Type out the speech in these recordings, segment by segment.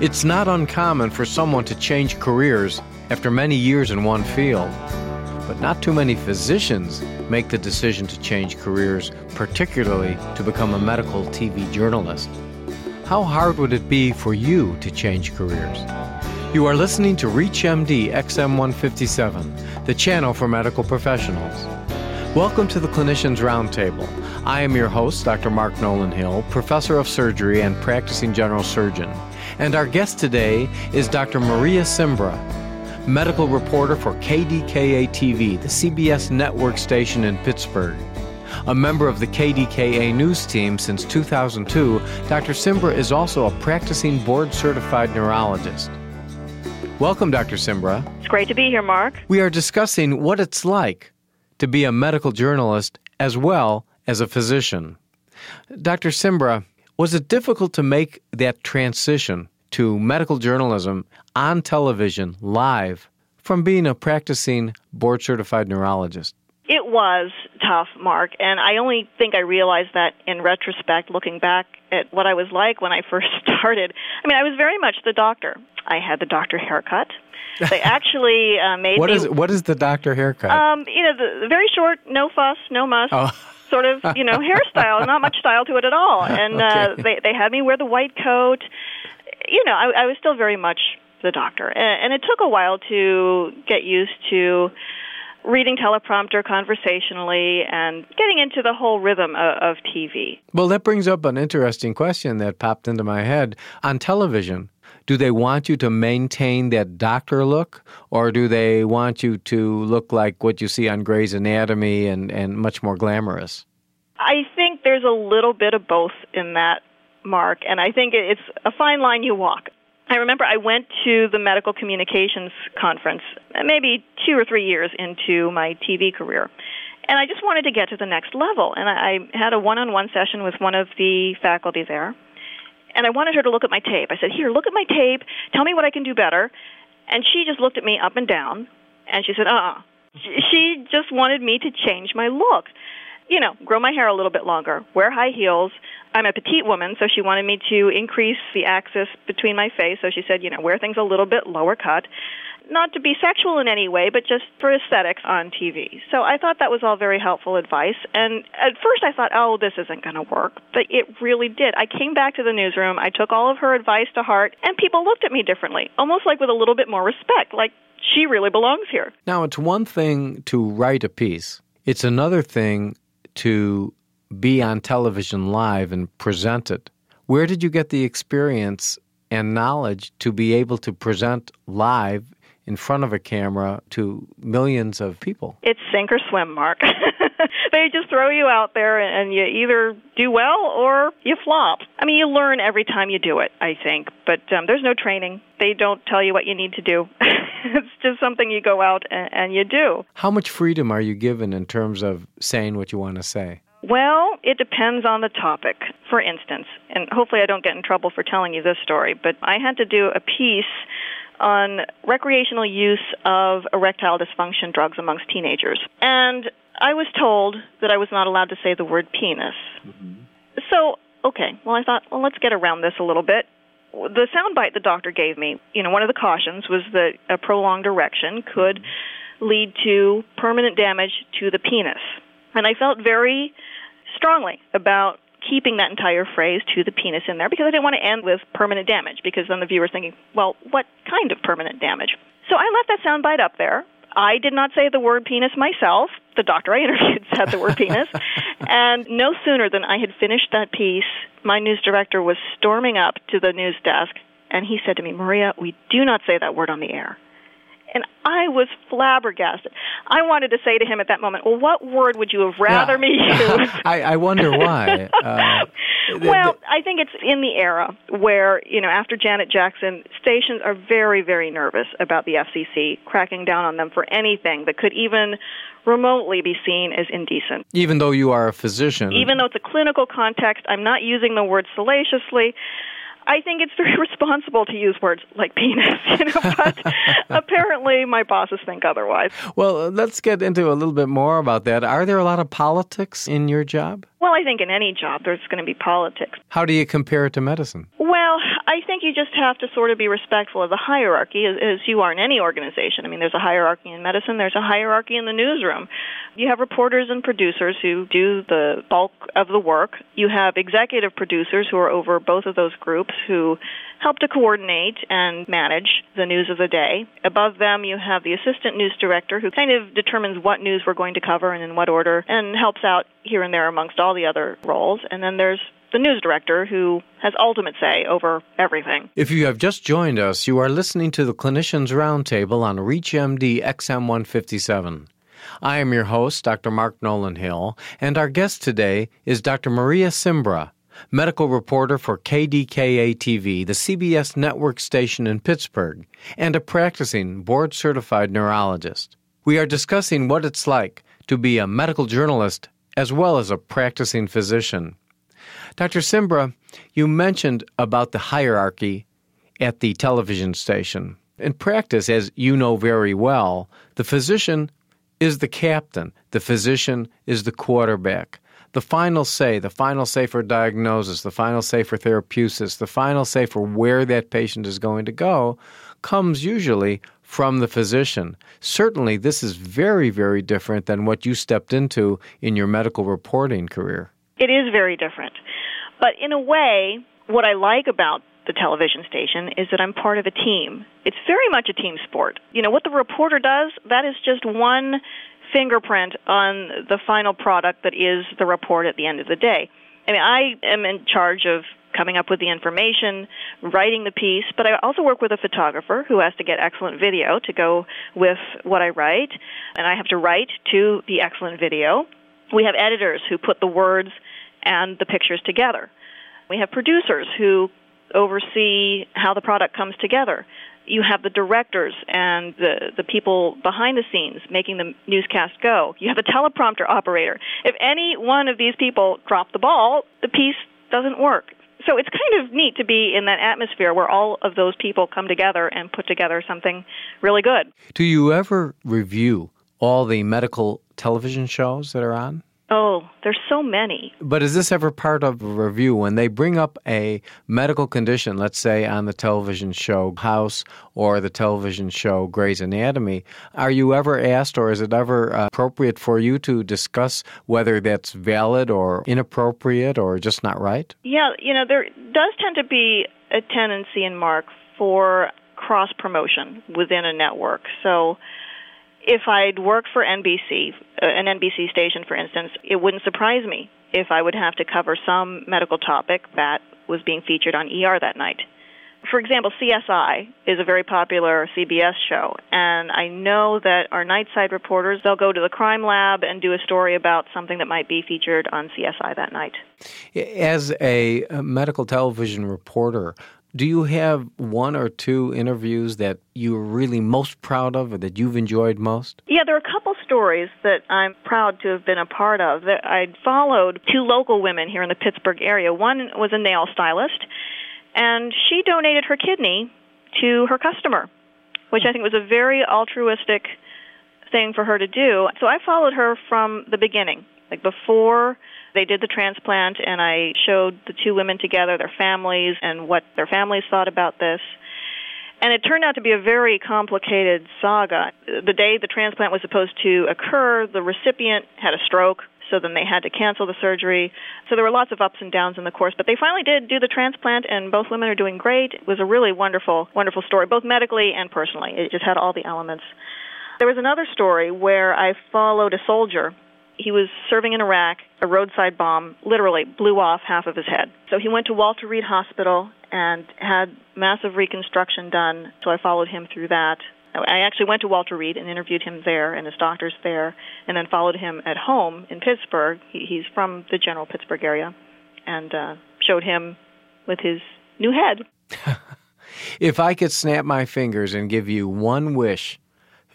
It's not uncommon for someone to change careers after many years in one field. But not too many physicians make the decision to change careers, particularly to become a medical TV journalist. How hard would it be for you to change careers? You are listening to ReachMD XM157, the channel for medical professionals. Welcome to the Clinicians Roundtable. I am your host, Dr. Mark Nolan Hill, professor of surgery and practicing general surgeon. And our guest today is Dr. Maria Simbra, medical reporter for KDKA TV, the CBS network station in Pittsburgh. A member of the KDKA news team since 2002, Dr. Simbra is also a practicing board certified neurologist. Welcome, Dr. Simbra. It's great to be here, Mark. We are discussing what it's like to be a medical journalist as well as a physician. Dr. Simbra, was it difficult to make that transition to medical journalism on television live from being a practicing board certified neurologist? It was tough, Mark, and I only think I realized that in retrospect, looking back at what I was like when I first started. I mean, I was very much the doctor. I had the doctor haircut. They actually uh, made what me. Is, what is the doctor haircut? Um, you know, the, the very short, no fuss, no muss. Oh. Sort of, you know, hairstyle, not much style to it at all. And uh, they they had me wear the white coat. You know, I, I was still very much the doctor, and, and it took a while to get used to reading teleprompter conversationally and getting into the whole rhythm of, of TV. Well, that brings up an interesting question that popped into my head. On television, do they want you to maintain that doctor look, or do they want you to look like what you see on Grey's Anatomy and, and much more glamorous? I think there's a little bit of both in that, Mark, and I think it's a fine line you walk. I remember I went to the medical communications conference maybe two or three years into my TV career. And I just wanted to get to the next level. And I I had a one on one session with one of the faculty there. And I wanted her to look at my tape. I said, Here, look at my tape. Tell me what I can do better. And she just looked at me up and down. And she said, Uh uh She just wanted me to change my look you know, grow my hair a little bit longer, wear high heels. I'm a petite woman, so she wanted me to increase the axis between my face. So she said, you know, wear things a little bit lower cut. Not to be sexual in any way, but just for aesthetics on TV. So I thought that was all very helpful advice. And at first I thought, oh, this isn't going to work. But it really did. I came back to the newsroom, I took all of her advice to heart, and people looked at me differently, almost like with a little bit more respect, like she really belongs here. Now, it's one thing to write a piece, it's another thing to be on television live and present it. Where did you get the experience and knowledge to be able to present live in front of a camera to millions of people? It's sink or swim, Mark. they just throw you out there and you either do well or you flop. I mean, you learn every time you do it, I think, but um, there's no training. They don't tell you what you need to do. it's just something you go out and, and you do. How much freedom are you given in terms of saying what you want to say? Well, it depends on the topic. For instance, and hopefully I don't get in trouble for telling you this story, but I had to do a piece on recreational use of erectile dysfunction drugs amongst teenagers. And I was told that I was not allowed to say the word penis. Mm-hmm. So, okay, well, I thought, well, let's get around this a little bit. The soundbite the doctor gave me, you know, one of the cautions was that a prolonged erection could mm-hmm. lead to permanent damage to the penis. And I felt very strongly about keeping that entire phrase to the penis in there because I didn't want to end with permanent damage because then the viewer's thinking, well, what kind of permanent damage? So I left that soundbite up there. I did not say the word penis myself. The doctor I interviewed said the word penis. And no sooner than I had finished that piece, my news director was storming up to the news desk and he said to me, Maria, we do not say that word on the air. And I was flabbergasted. I wanted to say to him at that moment, well, what word would you have rather me use? I, I wonder why. Uh, th- well, th- I think it's in the era where, you know, after Janet Jackson, stations are very, very nervous about the FCC cracking down on them for anything that could even remotely be seen as indecent. even though you are a physician, Even though it's a clinical context, I'm not using the word salaciously. I think it's very responsible to use words like penis, you know, but apparently my bosses think otherwise. Well, let's get into a little bit more about that. Are there a lot of politics in your job? Well, I think in any job there's going to be politics. How do you compare it to medicine? Well, I think you just have to sort of be respectful of the hierarchy, as, as you are in any organization. I mean, there's a hierarchy in medicine, there's a hierarchy in the newsroom. You have reporters and producers who do the bulk of the work. You have executive producers who are over both of those groups who help to coordinate and manage the news of the day. Above them, you have the assistant news director who kind of determines what news we're going to cover and in what order and helps out here and there amongst all the other roles. And then there's the news director who has ultimate say over everything. If you have just joined us, you are listening to the Clinicians Roundtable on ReachMD XM157. I am your host, Dr. Mark Nolan Hill, and our guest today is Dr. Maria Simbra, medical reporter for KDKA TV, the CBS network station in Pittsburgh, and a practicing board certified neurologist. We are discussing what it's like to be a medical journalist as well as a practicing physician. Dr. Simbra, you mentioned about the hierarchy at the television station. In practice, as you know very well, the physician is the captain, the physician is the quarterback. The final say, the final say for diagnosis, the final say for therapeutics, the final say for where that patient is going to go comes usually from the physician. Certainly, this is very, very different than what you stepped into in your medical reporting career. It is very different. But in a way, what I like about the television station is that I'm part of a team. It's very much a team sport. You know, what the reporter does, that is just one fingerprint on the final product that is the report at the end of the day. I mean, I am in charge of coming up with the information, writing the piece, but I also work with a photographer who has to get excellent video to go with what I write, and I have to write to the excellent video. We have editors who put the words and the pictures together. We have producers who oversee how the product comes together. You have the directors and the, the people behind the scenes making the newscast go. You have a teleprompter operator. If any one of these people drop the ball, the piece doesn't work. So it's kind of neat to be in that atmosphere where all of those people come together and put together something really good. Do you ever review all the medical television shows that are on? Oh, there's so many. But is this ever part of a review when they bring up a medical condition, let's say on the television show House or the television show Grey's Anatomy? Are you ever asked, or is it ever uh, appropriate for you to discuss whether that's valid or inappropriate or just not right? Yeah, you know, there does tend to be a tendency in Mark for cross promotion within a network. So if I'd worked for NBC, uh, an NBC station, for instance, it wouldn't surprise me if I would have to cover some medical topic that was being featured on ER that night. For example, CSI is a very popular CBS show, and I know that our nightside reporters they'll go to the crime lab and do a story about something that might be featured on CSI that night. As a medical television reporter, do you have one or two interviews that you're really most proud of or that you've enjoyed most? Yeah, there are a couple stories that I'm proud to have been a part of. I'd followed two local women here in the Pittsburgh area. One was a nail stylist, and she donated her kidney to her customer, which I think was a very altruistic thing for her to do. So I followed her from the beginning, like before they did the transplant, and I showed the two women together, their families, and what their families thought about this. And it turned out to be a very complicated saga. The day the transplant was supposed to occur, the recipient had a stroke, so then they had to cancel the surgery. So there were lots of ups and downs in the course, but they finally did do the transplant, and both women are doing great. It was a really wonderful, wonderful story, both medically and personally. It just had all the elements. There was another story where I followed a soldier he was serving in Iraq. A roadside bomb literally blew off half of his head. So he went to Walter Reed Hospital and had massive reconstruction done. So I followed him through that. I actually went to Walter Reed and interviewed him there and his doctors there, and then followed him at home in Pittsburgh. He, he's from the general Pittsburgh area, and uh, showed him with his new head. if I could snap my fingers and give you one wish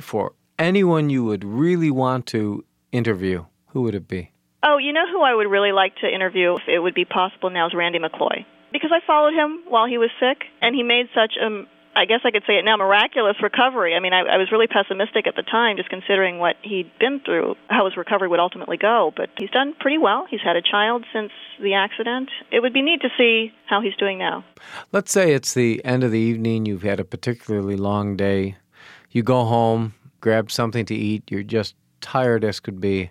for anyone you would really want to interview, who would it be? Oh, you know who I would really like to interview if it would be possible now is Randy McCloy. Because I followed him while he was sick, and he made such a I guess I could say it now, miraculous recovery. I mean, I, I was really pessimistic at the time, just considering what he'd been through, how his recovery would ultimately go. But he's done pretty well. He's had a child since the accident. It would be neat to see how he's doing now. Let's say it's the end of the evening, you've had a particularly long day. You go home, grab something to eat, you're just tired as could be.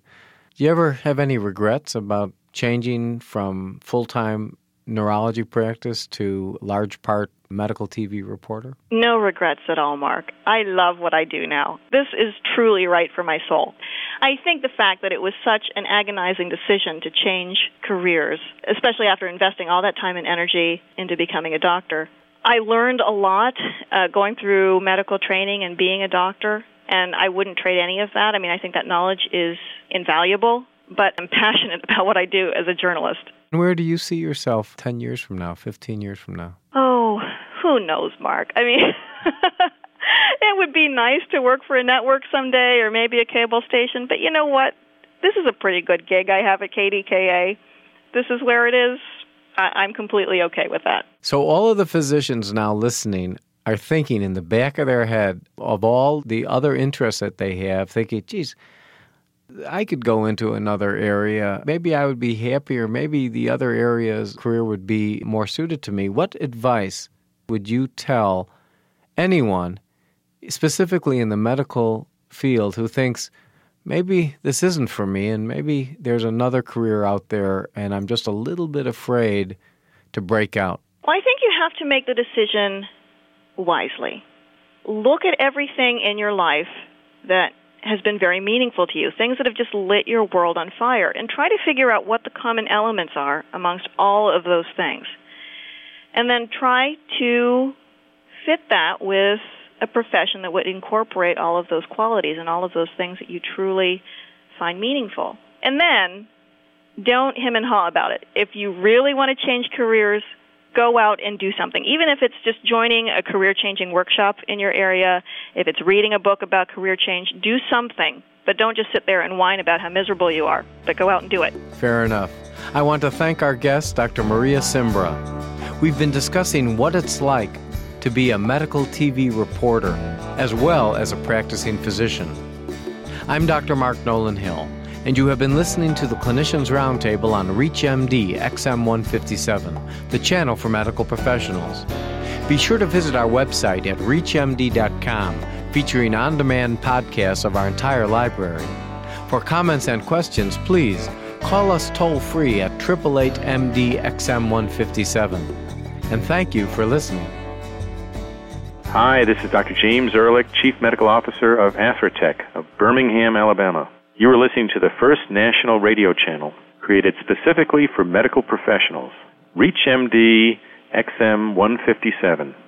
Do you ever have any regrets about changing from full time neurology practice to large part medical TV reporter? No regrets at all, Mark. I love what I do now. This is truly right for my soul. I think the fact that it was such an agonizing decision to change careers, especially after investing all that time and energy into becoming a doctor, I learned a lot uh, going through medical training and being a doctor, and I wouldn't trade any of that. I mean, I think that knowledge is invaluable, but I'm passionate about what I do as a journalist. Where do you see yourself 10 years from now, 15 years from now? Oh, who knows, Mark? I mean, it would be nice to work for a network someday or maybe a cable station, but you know what? This is a pretty good gig I have at KDKA. This is where it is. I- I'm completely okay with that. So, all of the physicians now listening are thinking in the back of their head of all the other interests that they have, thinking, geez, I could go into another area. Maybe I would be happier. Maybe the other area's career would be more suited to me. What advice would you tell anyone, specifically in the medical field, who thinks maybe this isn't for me and maybe there's another career out there and I'm just a little bit afraid to break out? Well, I think you have to make the decision wisely. Look at everything in your life that has been very meaningful to you, things that have just lit your world on fire, and try to figure out what the common elements are amongst all of those things. And then try to fit that with a profession that would incorporate all of those qualities and all of those things that you truly find meaningful. And then don't him and haw about it. If you really want to change careers, go out and do something. Even if it's just joining a career changing workshop in your area, if it's reading a book about career change, do something. But don't just sit there and whine about how miserable you are, but go out and do it. Fair enough. I want to thank our guest, Dr. Maria Simbra. We've been discussing what it's like to be a medical TV reporter as well as a practicing physician. I'm Dr. Mark Nolan Hill and you have been listening to the Clinicians Roundtable on ReachMD XM157, the channel for medical professionals. Be sure to visit our website at reachmd.com, featuring on demand podcasts of our entire library. For comments and questions, please call us toll free at 888 MD XM157. And thank you for listening. Hi, this is Dr. James Ehrlich, Chief Medical Officer of Atherotech of Birmingham, Alabama. You are listening to the first national radio channel created specifically for medical professionals, ReachMD XM 157.